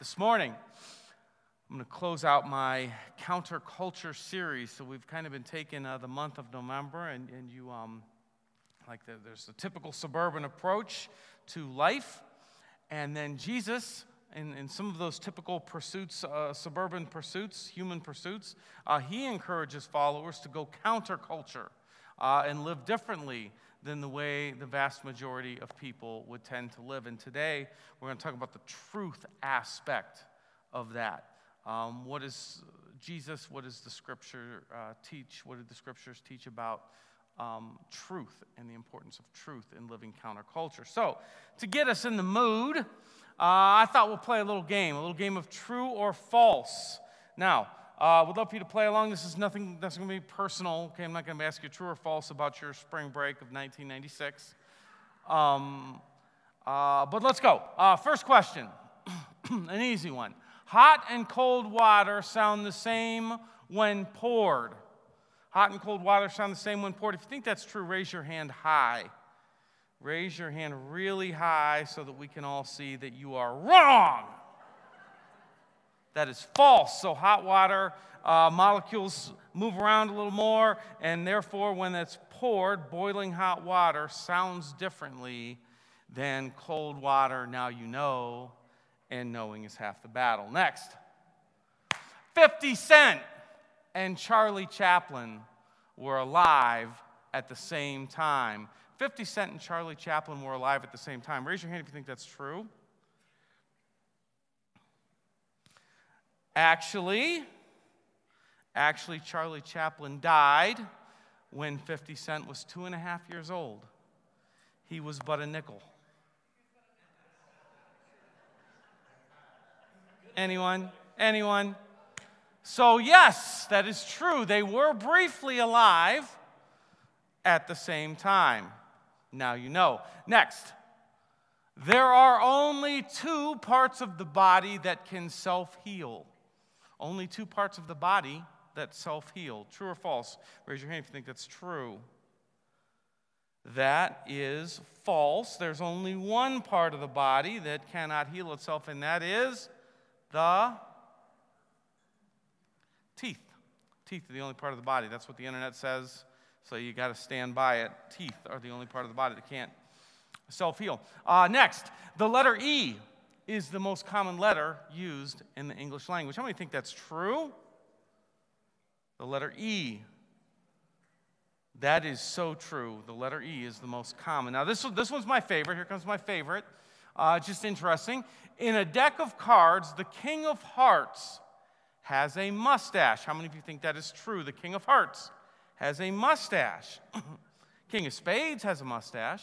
this morning. I'm going to close out my counterculture series. So we've kind of been taking uh, the month of November, and, and you, um, like, the, there's the typical suburban approach to life, and then Jesus. In, in some of those typical pursuits, uh, suburban pursuits, human pursuits, uh, he encourages followers to go counterculture uh, and live differently than the way the vast majority of people would tend to live. And today, we're going to talk about the truth aspect of that. Um, what is Jesus? What does the scripture uh, teach? What did the scriptures teach about um, truth and the importance of truth in living counterculture? So, to get us in the mood, uh, I thought we'll play a little game, a little game of true or false. Now, uh, would love for you to play along. This is nothing that's going to be personal. Okay, I'm not going to ask you true or false about your spring break of 1996. Um, uh, but let's go. Uh, first question, an easy one. Hot and cold water sound the same when poured. Hot and cold water sound the same when poured. If you think that's true, raise your hand high. Raise your hand really high so that we can all see that you are wrong. That is false. So, hot water uh, molecules move around a little more, and therefore, when it's poured, boiling hot water sounds differently than cold water. Now you know, and knowing is half the battle. Next 50 Cent and Charlie Chaplin were alive at the same time. 50 Cent and Charlie Chaplin were alive at the same time. Raise your hand if you think that's true. Actually, actually, Charlie Chaplin died when 50 Cent was two and a half years old. He was but a nickel. Anyone? Anyone? So, yes, that is true. They were briefly alive at the same time. Now you know. Next, there are only two parts of the body that can self heal. Only two parts of the body that self heal. True or false? Raise your hand if you think that's true. That is false. There's only one part of the body that cannot heal itself, and that is the teeth. Teeth are the only part of the body. That's what the internet says, so you got to stand by it. Teeth are the only part of the body that can't self heal. Uh, next, the letter E is the most common letter used in the English language. How many think that's true? The letter E. That is so true. The letter E is the most common. Now, this, this one's my favorite. Here comes my favorite. Uh, just interesting. In a deck of cards, the King of Hearts has a mustache. How many of you think that is true? The King of Hearts has a mustache. King of Spades has a mustache.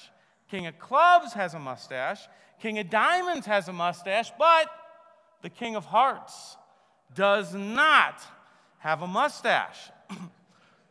King of Clubs has a mustache. King of Diamonds has a mustache, but the King of Hearts does not have a mustache.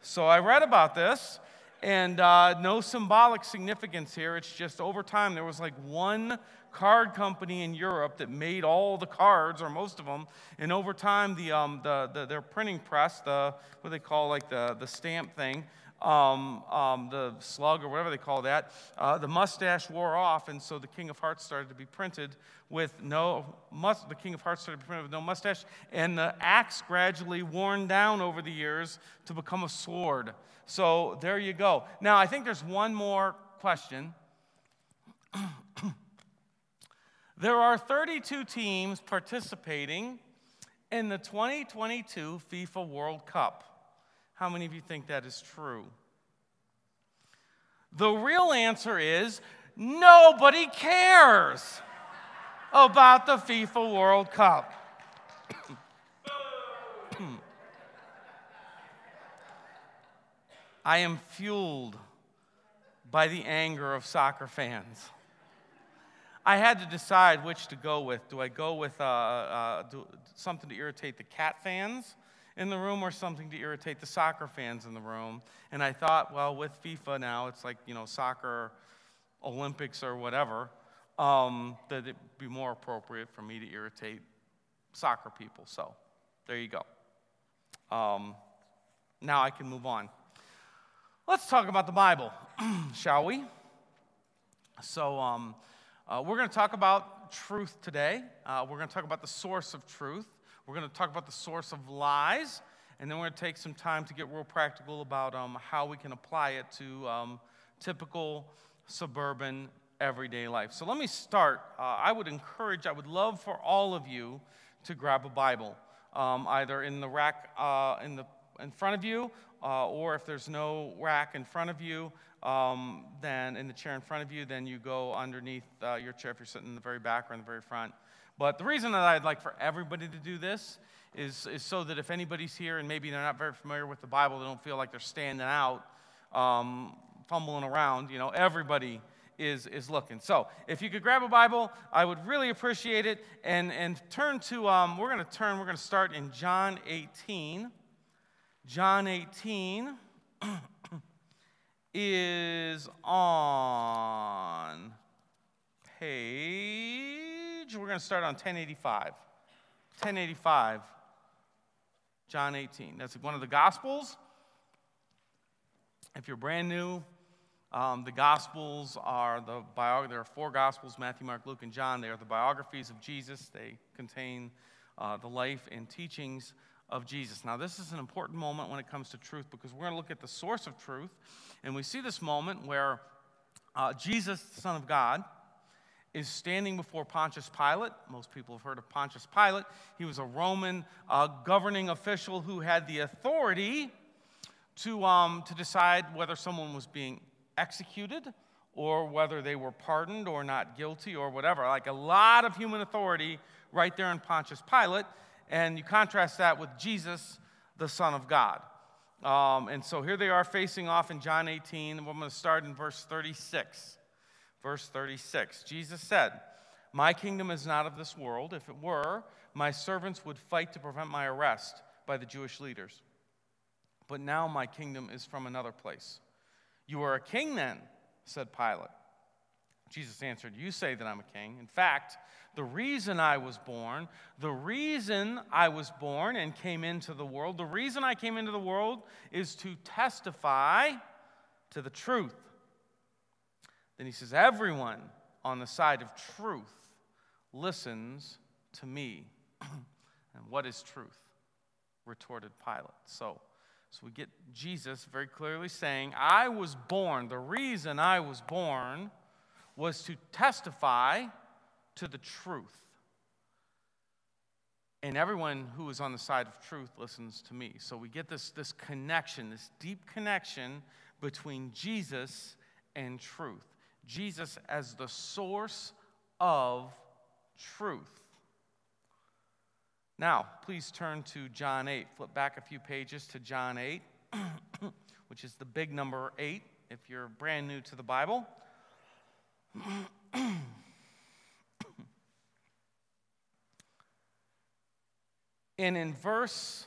so I read about this, and uh, no symbolic significance here. It's just over time, there was like one card company in Europe that made all the cards, or most of them. And over time, the, um, the, the, their printing press, the, what they call like the, the stamp thing, um, um, the slug or whatever they call that, uh, the mustache wore off, and so the King of Hearts started to be printed with no mus- the King of Hearts started to be printed with no mustache, and the axe gradually worn down over the years to become a sword. So there you go. Now I think there's one more question. there are 32 teams participating in the 2022 FIFA World Cup. How many of you think that is true? The real answer is nobody cares about the FIFA World Cup. I am fueled by the anger of soccer fans. I had to decide which to go with. Do I go with uh, uh, do, something to irritate the cat fans? In the room or something to irritate the soccer fans in the room. And I thought, well, with FIFA now, it's like, you know, soccer Olympics or whatever, um, that it'd be more appropriate for me to irritate soccer people. So there you go. Um, now I can move on. Let's talk about the Bible, shall we? So, um, Uh, we're going to talk about truth today. Uh, we're going to talk about the source of truth. We're going to talk about the source of lies. And then we're going to take some time to get real practical about um, how we can apply it to um, typical suburban everyday life. So let me start. Uh, I would encourage, I would love for all of you to grab a Bible, um, either in the rack uh, in, the, in front of you, uh, or if there's no rack in front of you, um, then in the chair in front of you, then you go underneath uh, your chair if you're sitting in the very back or in the very front. But the reason that I'd like for everybody to do this is, is so that if anybody's here and maybe they're not very familiar with the Bible, they don't feel like they're standing out, um, fumbling around. You know, everybody is, is looking. So if you could grab a Bible, I would really appreciate it. And, and turn to, um, we're going to turn, we're going to start in John 18. John 18 is on page, we're going to start on 1085. 1085, John 18. That's one of the Gospels. If you're brand new, um, the Gospels are the bio- there are four Gospels Matthew, Mark, Luke, and John. They are the biographies of Jesus. They contain uh, the life and teachings of Jesus. Now, this is an important moment when it comes to truth because we're going to look at the source of truth. And we see this moment where uh, Jesus, the Son of God, is standing before Pontius Pilate. Most people have heard of Pontius Pilate. He was a Roman uh, governing official who had the authority to, um, to decide whether someone was being executed or whether they were pardoned or not guilty or whatever. Like a lot of human authority right there in Pontius Pilate. And you contrast that with Jesus, the Son of God. Um, and so here they are facing off in John 18. We're going to start in verse 36. Verse 36. Jesus said, My kingdom is not of this world. If it were, my servants would fight to prevent my arrest by the Jewish leaders. But now my kingdom is from another place. You are a king then, said Pilate. Jesus answered, You say that I'm a king. In fact, the reason I was born, the reason I was born and came into the world, the reason I came into the world is to testify to the truth. Then he says, Everyone on the side of truth listens to me. and what is truth? retorted Pilate. So, so we get Jesus very clearly saying, I was born, the reason I was born was to testify to the truth. And everyone who is on the side of truth listens to me. So we get this, this connection, this deep connection between Jesus and truth. Jesus as the source of truth. Now, please turn to John 8. Flip back a few pages to John 8, which is the big number 8 if you're brand new to the Bible. and in verse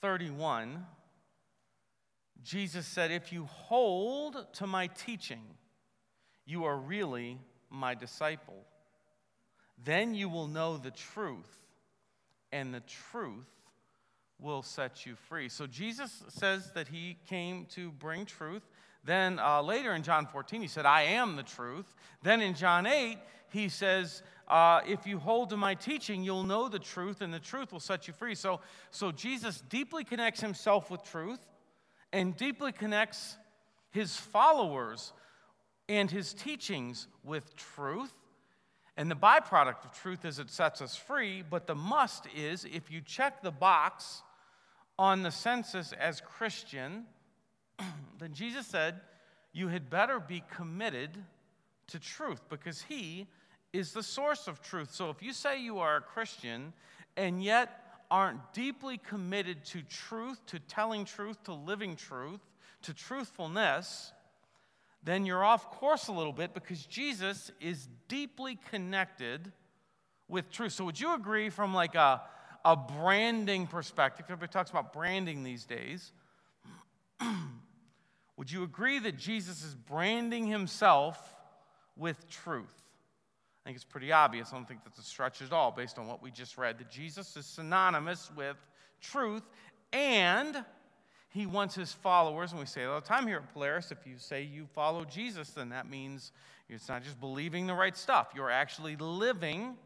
31, Jesus said, If you hold to my teaching, you are really my disciple. Then you will know the truth and the truth will set you free. So Jesus says that he came to bring truth. Then uh, later in John 14, he said, I am the truth. Then in John 8, he says, uh, If you hold to my teaching, you'll know the truth, and the truth will set you free. So, so Jesus deeply connects himself with truth and deeply connects his followers and his teachings with truth. And the byproduct of truth is it sets us free, but the must is if you check the box on the census as Christian, then Jesus said, you had better be committed to truth because He is the source of truth. So if you say you are a Christian and yet aren't deeply committed to truth, to telling truth, to living truth, to truthfulness, then you're off course a little bit because Jesus is deeply connected with truth. So, would you agree from like a, a branding perspective? Everybody talks about branding these days. would you agree that Jesus is branding himself with truth? I think it's pretty obvious. I don't think that's a stretch at all based on what we just read that Jesus is synonymous with truth and he wants his followers, and we say all the time here at Polaris, if you say you follow Jesus, then that means it's not just believing the right stuff. You're actually living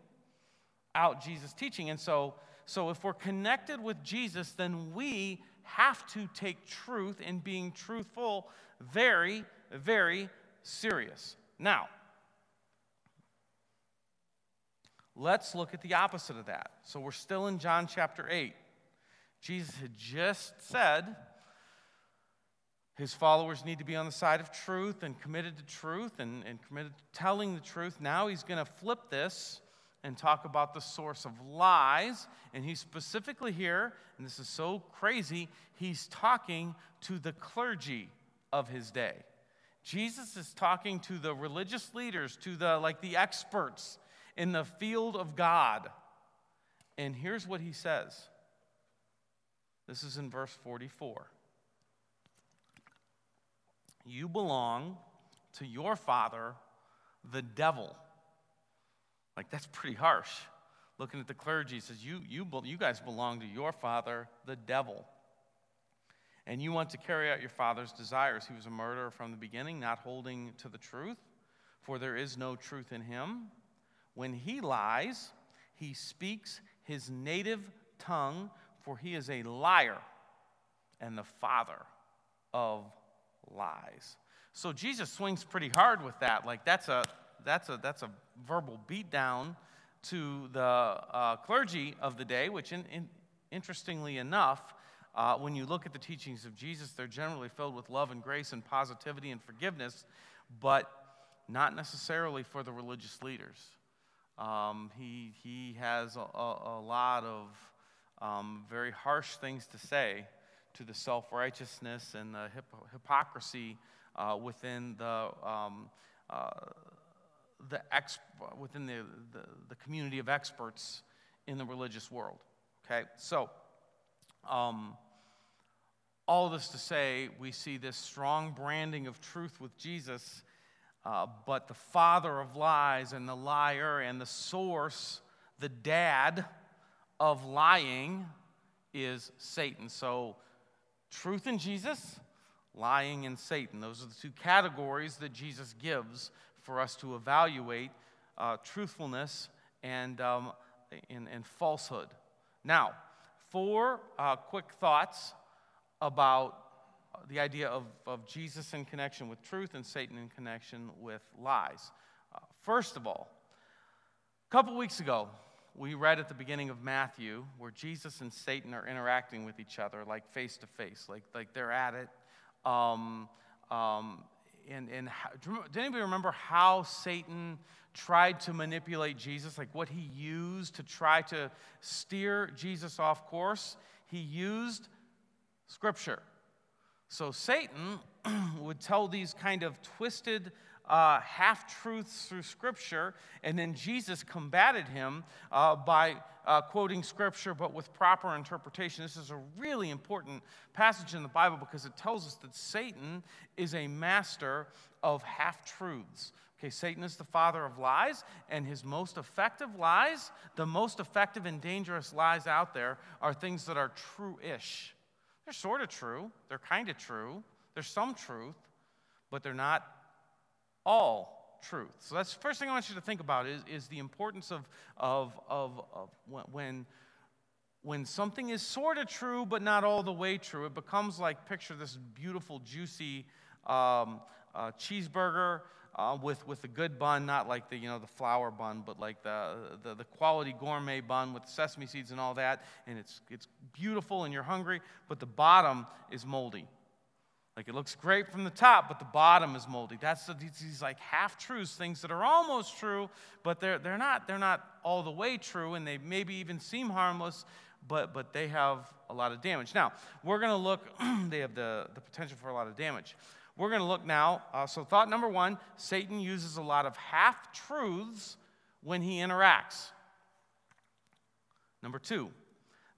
out Jesus' teaching. And so, so if we're connected with Jesus, then we have to take truth and being truthful very, very serious. Now, let's look at the opposite of that. So we're still in John chapter 8. Jesus had just said his followers need to be on the side of truth and committed to truth and, and committed to telling the truth. Now he's going to flip this and talk about the source of lies. And he's specifically here, and this is so crazy, he's talking to the clergy of his day. Jesus is talking to the religious leaders, to the like the experts in the field of God. And here's what he says. This is in verse 44. You belong to your father, the devil. Like, that's pretty harsh. Looking at the clergy, says, you, you, you guys belong to your father, the devil. And you want to carry out your father's desires. He was a murderer from the beginning, not holding to the truth, for there is no truth in him. When he lies, he speaks his native tongue, for he is a liar and the father of lies. So Jesus swings pretty hard with that. Like that's a that's a that's a verbal beatdown to the uh, clergy of the day, which, in, in, interestingly enough, uh, when you look at the teachings of Jesus, they're generally filled with love and grace and positivity and forgiveness, but not necessarily for the religious leaders. Um, he, he has a, a, lot of um, very harsh things to say to the self righteousness and the hip- hypocrisy uh, within the, um, uh, the ex- within the, the, the, community of experts in the religious world. Okay, so um, all this to say, we see this strong branding of truth with Jesus, uh, but the father of lies and the liar and the source, the dad of lying, is Satan. So truth in Jesus, lying in Satan. Those are the two categories that Jesus gives for us to evaluate uh, truthfulness and, um, and, and, falsehood. Now, four uh, quick thoughts about the idea of, of Jesus in connection with truth and Satan in connection with lies. Uh, first of all, a couple weeks ago, we read at the beginning of Matthew where Jesus and Satan are interacting with each other, like face to face, like like they're at it. Um, um, and and how, did anybody remember how Satan tried to manipulate Jesus? Like what he used to try to steer Jesus off course? He used Scripture. So Satan would tell these kind of twisted uh, half truths through Scripture, and then Jesus combated him uh, by uh, quoting Scripture but with proper interpretation. This is a really important passage in the Bible because it tells us that Satan is a master of half truths. Okay, Satan is the father of lies, and his most effective lies, the most effective and dangerous lies out there, are things that are true ish. They're sort of true, they're kind of true, there's some truth, but they're not all truth. So that's the first thing I want you to think about is, is the importance of, of, of, of when, when something is sort of true but not all the way true. It becomes like picture this beautiful, juicy um, uh, cheeseburger uh, with, with a good bun, not like the, you know, the flour bun, but like the, the, the, quality gourmet bun with sesame seeds and all that. And it's, it's beautiful and you're hungry, but the bottom is moldy. Like it looks great from the top, but the bottom is moldy. That's the, these like half truths, things that are almost true, but they're, they're, not, they're not all the way true, and they maybe even seem harmless, but, but they have a lot of damage. Now, we're going to look, they have the, the potential for a lot of damage. We're going to look now. Uh, so, thought number one Satan uses a lot of half truths when he interacts. Number two,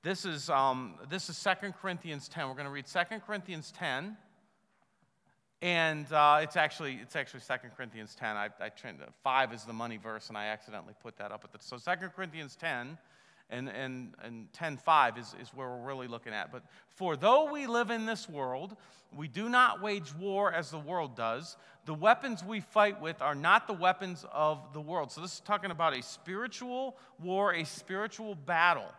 this is, um, this is 2 Corinthians 10. We're going to read 2 Corinthians 10. And uh, it's actually it's actually 2 Corinthians 10. I, I five is the money verse, and I accidentally put that up at the so 2 Corinthians 10, And, and, and 10.5 is, is where we're really looking at. But for though we live in this world, we do not wage war as the world does. The weapons we fight with are not the weapons of the world. So this is talking about a spiritual war, a spiritual battle.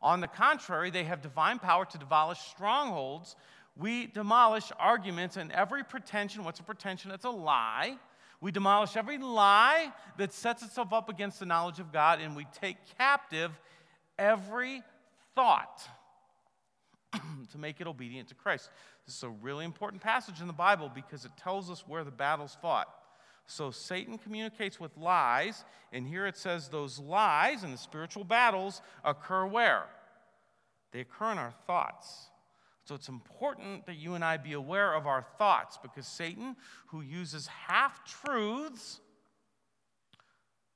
On the contrary, they have divine power to demolish strongholds. We demolish arguments and every pretension. What's a pretension? It's a lie. We demolish every lie that sets itself up against the knowledge of God, and we take captive every thought to make it obedient to Christ. This is a really important passage in the Bible because it tells us where the battle's fought. So Satan communicates with lies, and here it says those lies and the spiritual battles occur where? They occur in our thoughts. So it's important that you and I be aware of our thoughts because Satan, who uses half truths,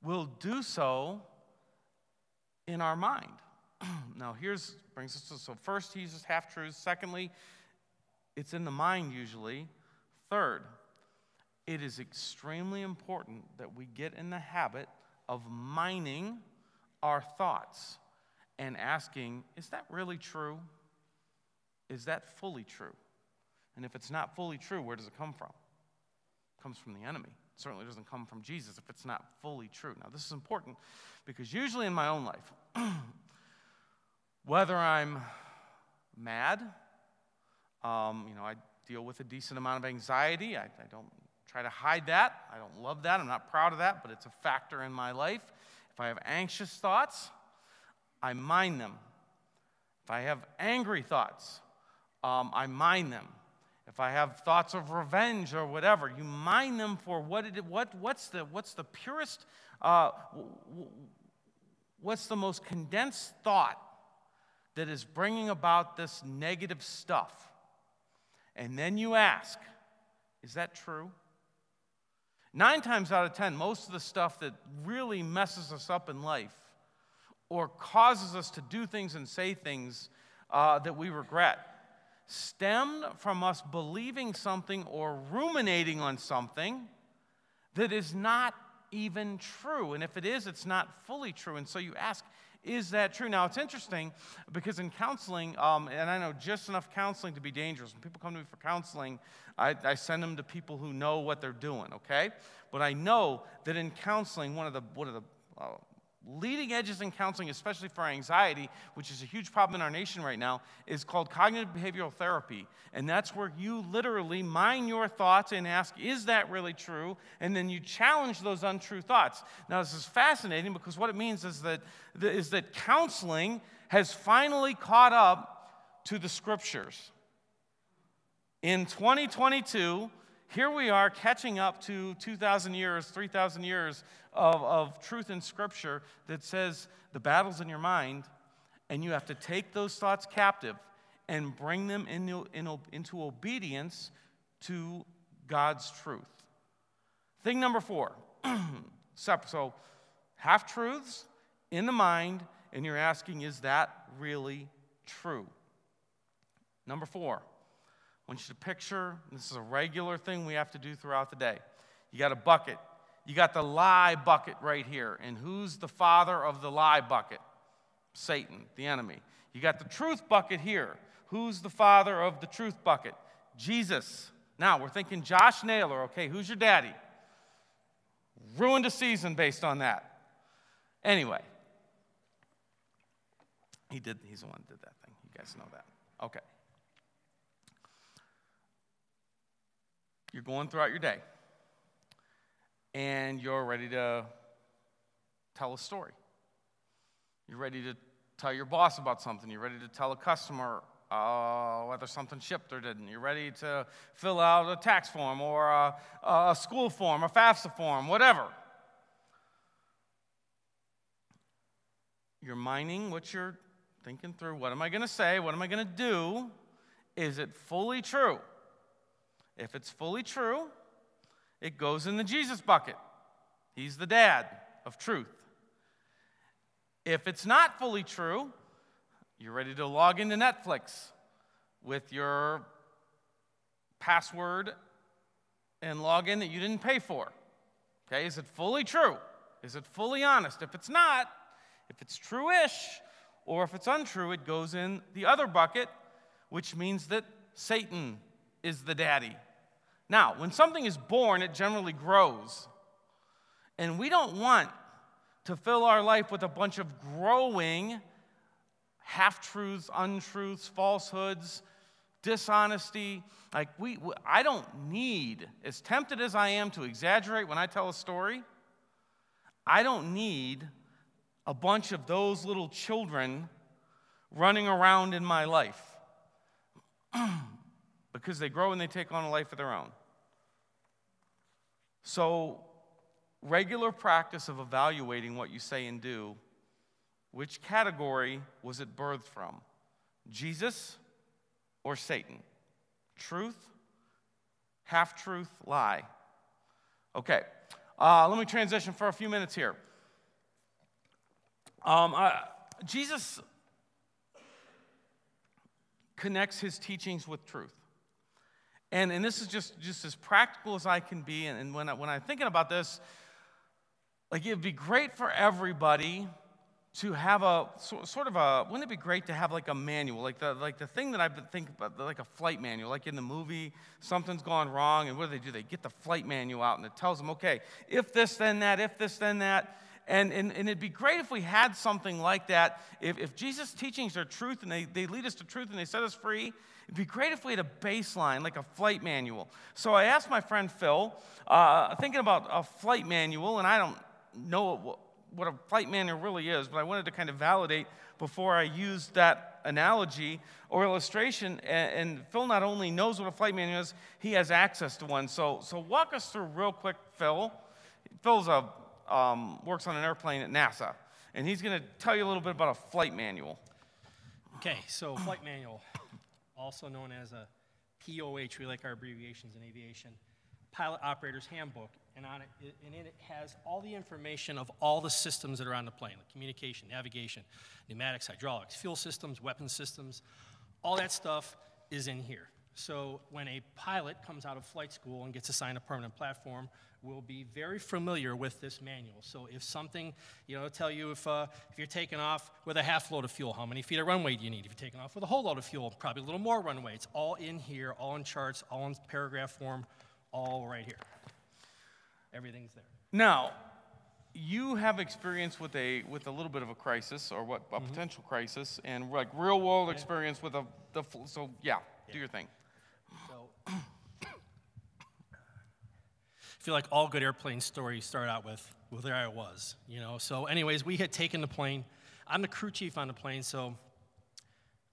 will do so in our mind. now, here's brings us to so first he uses half truths. Secondly, it's in the mind usually. Third, it is extremely important that we get in the habit of mining our thoughts and asking, is that really true? Is that fully true? And if it's not fully true, where does it come from? It comes from the enemy. It certainly doesn't come from Jesus if it's not fully true. Now, this is important because usually in my own life, whether I'm mad, um, you know, I deal with a decent amount of anxiety. I, I don't try to hide that. I don't love that. I'm not proud of that, but it's a factor in my life. If I have anxious thoughts, I mind them. If I have angry thoughts, um, I mind them. If I have thoughts of revenge or whatever, you mind them for what, it, what what's, the, what's the purest, uh, what's the most condensed thought that is bringing about this negative stuff. And then you ask, is that true? Nine times out of ten, most of the stuff that really messes us up in life or causes us to do things and say things uh, that we regret stemmed from us believing something or ruminating on something that is not even true. And if it is, it's not fully true. And so you ask, is that true? Now, it's interesting because in counseling, um, and I know just enough counseling to be dangerous. When people come to me for counseling, I, I send them to people who know what they're doing, okay? But I know that in counseling, one of the, one of the uh, leading edges in counseling, especially for anxiety, which is a huge problem in our nation right now, is called cognitive behavioral therapy. And that's where you literally mine your thoughts and ask, is that really true? And then you challenge those untrue thoughts. Now, this is fascinating because what it means is that, is that counseling has finally caught up to the scriptures. In 2022, here we are catching up to 2,000 years, 3,000 years of, of truth in Scripture that says the battle's in your mind, and you have to take those thoughts captive and bring them into, in, into obedience to God's truth. Thing number four so half truths in the mind, and you're asking, is that really true? Number four, want you to picture this is a regular thing we have to do throughout the day. You got a bucket, you got the lie bucket right here. And who's the father of the lie bucket? Satan, the enemy. You got the truth bucket here. Who's the father of the truth bucket? Jesus. Now, we're thinking Josh Naylor. Okay, who's your daddy? Ruined a season based on that. Anyway, he did, he's the one that did that thing. You guys know that. Okay. You're going throughout your day and you're ready to tell a story. You're ready to tell your boss about something. You're ready to tell a customer uh, whether something shipped or didn't. You're ready to fill out a tax form or a, a school form, a FAFSA form, whatever. You're mining what you're thinking through. What am I going to say? What am I going to do? Is it fully true? If it's fully true, it goes in the Jesus bucket. He's the dad of truth. If it's not fully true, you're ready to log into Netflix with your password and log in that you didn't pay for. Okay, is it fully true? Is it fully honest? If it's not, If it's true ish, or if it's untrue, it goes in the other bucket, which means that Satan is the daddy. Now, when something is born, it generally grows. And we don't want to fill our life with a bunch of growing half truths, untruths, falsehoods, dishonesty. Like, we, I don't need, as tempted as I am to exaggerate when I tell a story, I don't need a bunch of those little children running around in my life because they grow and they take on a life of their own. So, regular practice of evaluating what you say and do, which category was it birthed from? Jesus or Satan? Truth, half truth, lie. Okay, uh, let me transition for a few minutes here. Um, uh, Jesus connects his teachings with truth. And, and this is just, just as practical as I can be. And, and when, I, when I'm thinking about this, like it'd be great for everybody to have a sort of a wouldn't it be great to have like a manual? Like the like the thing that i've been thinking about like a flight manual. Like in the movie something's gone wrong and what do they do? They get the flight manual out and it tells them okay if this then that if this then that. And, and, and it'd be great if we had something like that. If, if jesus teachings are truth and they, they lead us to truth and they set us free it'd be great if we had a baseline like a flight manual so i asked my friend phil uh, thinking about a flight manual and i don't know what a flight manual really is, but I wanted to kind of validate before I used that analogy or illustration. And, and, Phil not only knows what a flight manual is, he has access to one. So, so walk us through real quick, Phil. Phil's a, um, works on an airplane at NASA, and he's going to tell you a little bit about a flight manual. Okay, so flight manual, also known as a POH, we like our abbreviations in aviation, Pilot Operator's Handbook and on it, and in it has all the information of all the systems that are on the plane like communication, navigation, pneumatics, hydraulics, fuel systems, weapon systems. All that stuff is in here. So when a pilot comes out of flight school and gets assigned a permanent platform, will be very familiar with this manual. So if something, you know, tell you if, uh, if you're taking off with a half load of fuel, how many feet of runway do you need? If you're taking off with a whole load of fuel, probably a little more runway. It's all in here, all in charts, all in paragraph form, all right here. Everything's there. Now, you have experience with a with a little bit of a crisis or what a mm-hmm. potential crisis and like real world yeah. experience with a the so yeah, yeah, do your thing. So I feel like all good airplane stories start out with well there I was, you know. So anyways, we had taken the plane. I'm the crew chief on the plane, so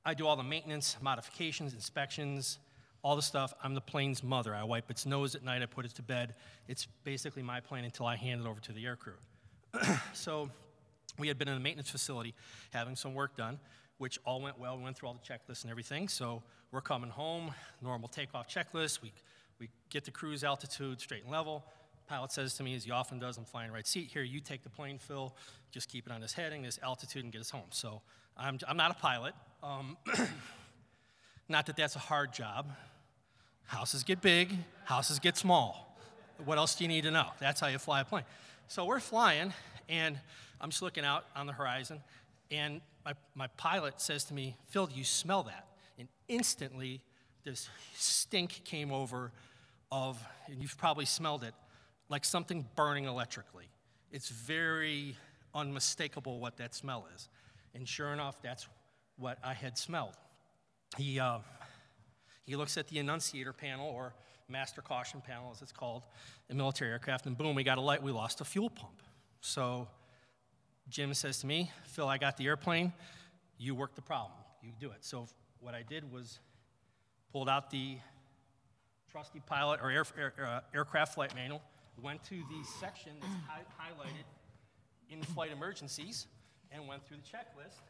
I do all the maintenance, modifications, inspections, all the stuff. I'm the plane's mother. I wipe its nose at night, I put it to bed. It's basically my plane until I hand it over to the aircrew. so we had been in the maintenance facility having some work done, which all went well. We went through all the checklists and everything. So we're coming home, normal takeoff checklist. We, we get the cruise altitude straight and level. Pilot says to me, as he often does, I'm flying right seat here. You take the plane, Phil. Just keep it on this heading, this altitude, and get us home. So I'm, I'm not a pilot. Um, not that that's a hard job. Houses get big, houses get small. What else do you need to know? That's how you fly a plane. So we're flying, and I'm just looking out on the horizon, and my, my pilot says to me, Phil, do you smell that? And instantly, this stink came over of, and you've probably smelled it, like something burning electrically. It's very unmistakable what that smell is. And sure enough, that's what I had smelled. He, uh, he looks at the annunciator panel, or master caution panel as it's called in military aircraft, and boom, we got a light, we lost a fuel pump. So Jim says to me, Phil, I got the airplane, you work the problem, you do it. So what I did was pulled out the trusty pilot or air, air, uh, aircraft flight manual, went to the section that's hi- highlighted in flight emergencies, and went through the checklist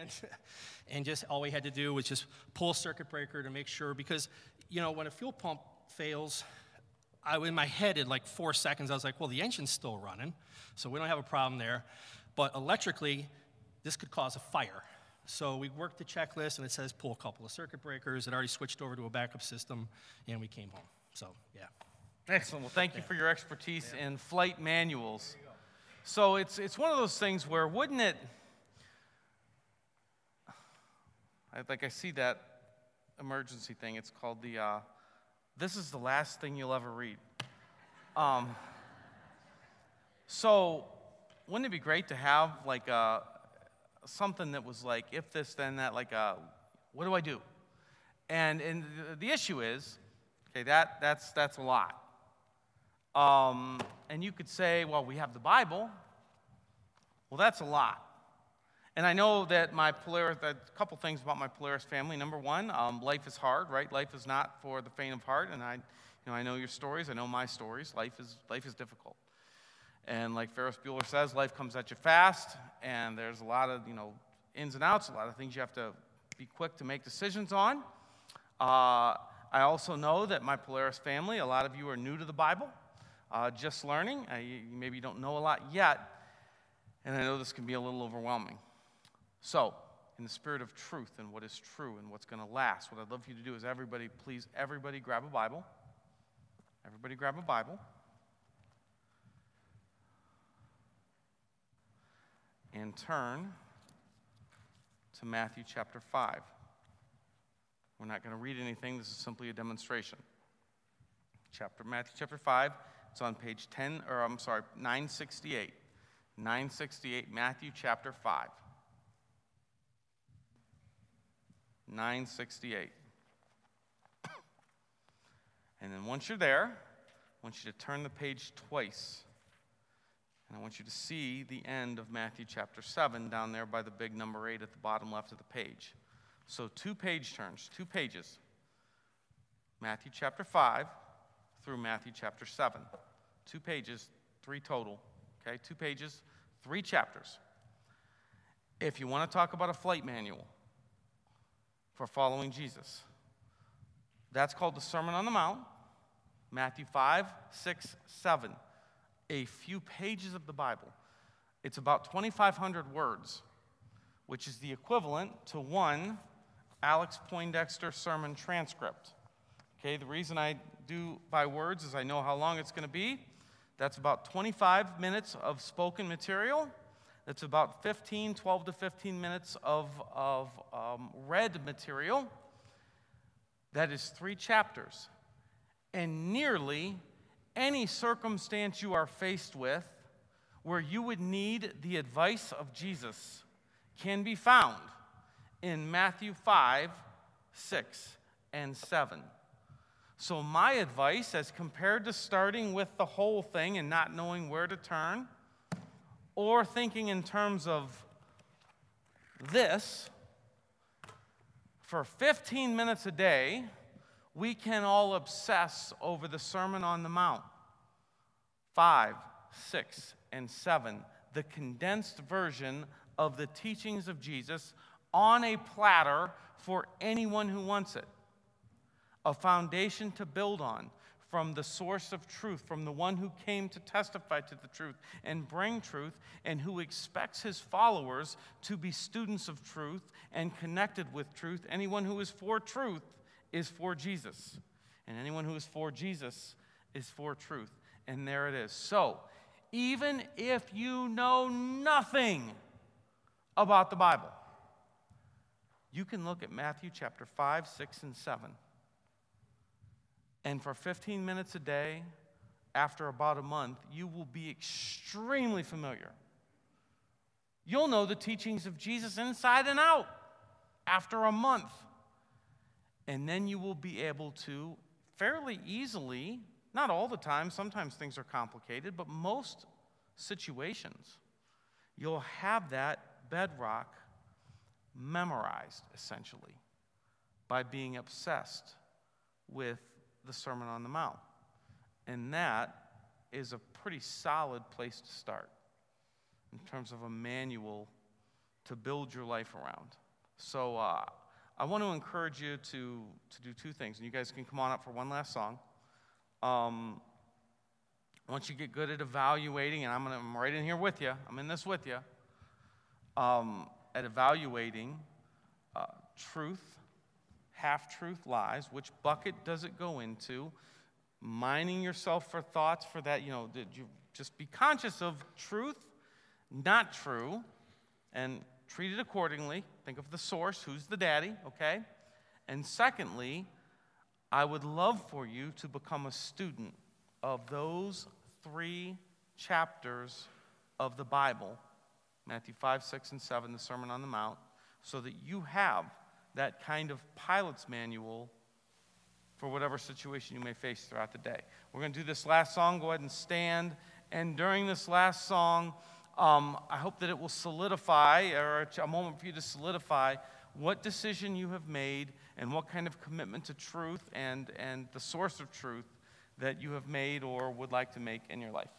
and, and just all we had to do was just pull a circuit breaker to make sure, because, you know, when a fuel pump fails, I, in my head, in like four seconds, I was like, well, the engine's still running, so we don't have a problem there. But electrically, this could cause a fire. So we worked the checklist, and it says pull a couple of circuit breakers. It already switched over to a backup system, and we came home. So, yeah. Excellent. Well, thank you for your expertise yeah. in flight manuals. So it's, it's one of those things where, wouldn't it, I, like I see that emergency thing, it's called the, uh, this is the last thing you'll ever read. Um, so wouldn't it be great to have like a, something that was like, if this, then that, like, uh, what do I do? And, and the issue is, okay, that, that's, that's a lot. Um, and you could say, well, we have the Bible. Well, that's a lot. And I know that my Polaris, a couple things about my Polaris family. Number one, um, life is hard, right? Life is not for the faint of heart. And I, you know, I know your stories. I know my stories. Life is, life is difficult. And like Ferris Bueller says, life comes at you fast, and there's a lot of, you know, ins and outs, a lot of things you have to be quick to make decisions on. Uh, I also know that my Polaris family, a lot of you are new to the Bible uh, just learning. Uh, you, maybe you don't know a lot yet, and I know this can be a little overwhelming. So, in the spirit of truth and what is true and what's going to last, what I'd love for you to do is everybody, please, everybody grab a Bible. Everybody grab a Bible. And turn to Matthew chapter 5. We're not going to read anything, this is simply a demonstration. Chapter Matthew chapter 5 it's on page 10, or I'm sorry, 968. 968, Matthew chapter 5. 968. And then once you're there, I want you to turn the page twice. And I want you to see the end of Matthew chapter 7 down there by the big number 8 at the bottom left of the page. So two page turns, two pages. Matthew chapter 5 through Matthew chapter 7. Two pages, three total. Okay, two pages, three chapters. If you want to talk about a flight manual for following Jesus, that's called the Sermon on the Mount, Matthew 5, 6, 7. A few pages of the Bible. It's about 2,500 words, which is the equivalent to one Alex Poindexter sermon transcript. Okay, the reason I do by words is I know how long it's going to be. That's about 25 minutes of spoken material. That's about 15, 12 to 15 minutes of, of um, read material. That is three chapters. And nearly any circumstance you are faced with where you would need the advice of Jesus can be found in Matthew 5, 6, and 7. So, my advice, as compared to starting with the whole thing and not knowing where to turn, or thinking in terms of this, for 15 minutes a day, we can all obsess over the Sermon on the Mount. Five, six, and seven, the condensed version of the teachings of Jesus on a platter for anyone who wants it a foundation to build on from the source of truth, from the one who came to testify to the truth and bring truth, and who expects his followers to be students of truth and connected with truth. Anyone who is for truth is for Jesus, and anyone who is for Jesus is for truth. And there it is. So, even if you know nothing about the Bible, you can look at Matthew chapter 5, 6, and 7 and for 15 minutes a day, after about a month, you will be extremely familiar. You'll know the teachings of Jesus inside and out after a month. And then you will be able to fairly easily, not all the time, sometimes things are complicated, but most situations, you'll have that bedrock memorized essentially by being obsessed with the Sermon on the Mount. And that is a pretty solid place to start in terms of a manual to build your life around. So uh, I want to encourage you to, to do two things. And you guys can come on up for one last song. Um, once you get good at evaluating, and I'm, gonna, I'm right in here with you, I'm in this with you, um, at evaluating uh, truth half truth lies. Which bucket does it go into? Mining yourself for thoughts for that, you know, did you just be conscious of truth not true, and treat it accordingly. Think of the source, who's the daddy, okay? And secondly, I would love for you to become a student of those three chapters of the Bible Matthew 5, 6, and 7, the Sermon on the Mount, so that you have that kind of pilot's manual for whatever situation you may face throughout the day. We're going to do this last song. Go ahead and stand. And during this last song, um, I hope that it will solidify, or a moment for you to solidify what decision you have made and what kind of commitment to truth and, and the source of truth that you have made or would like to make in your life.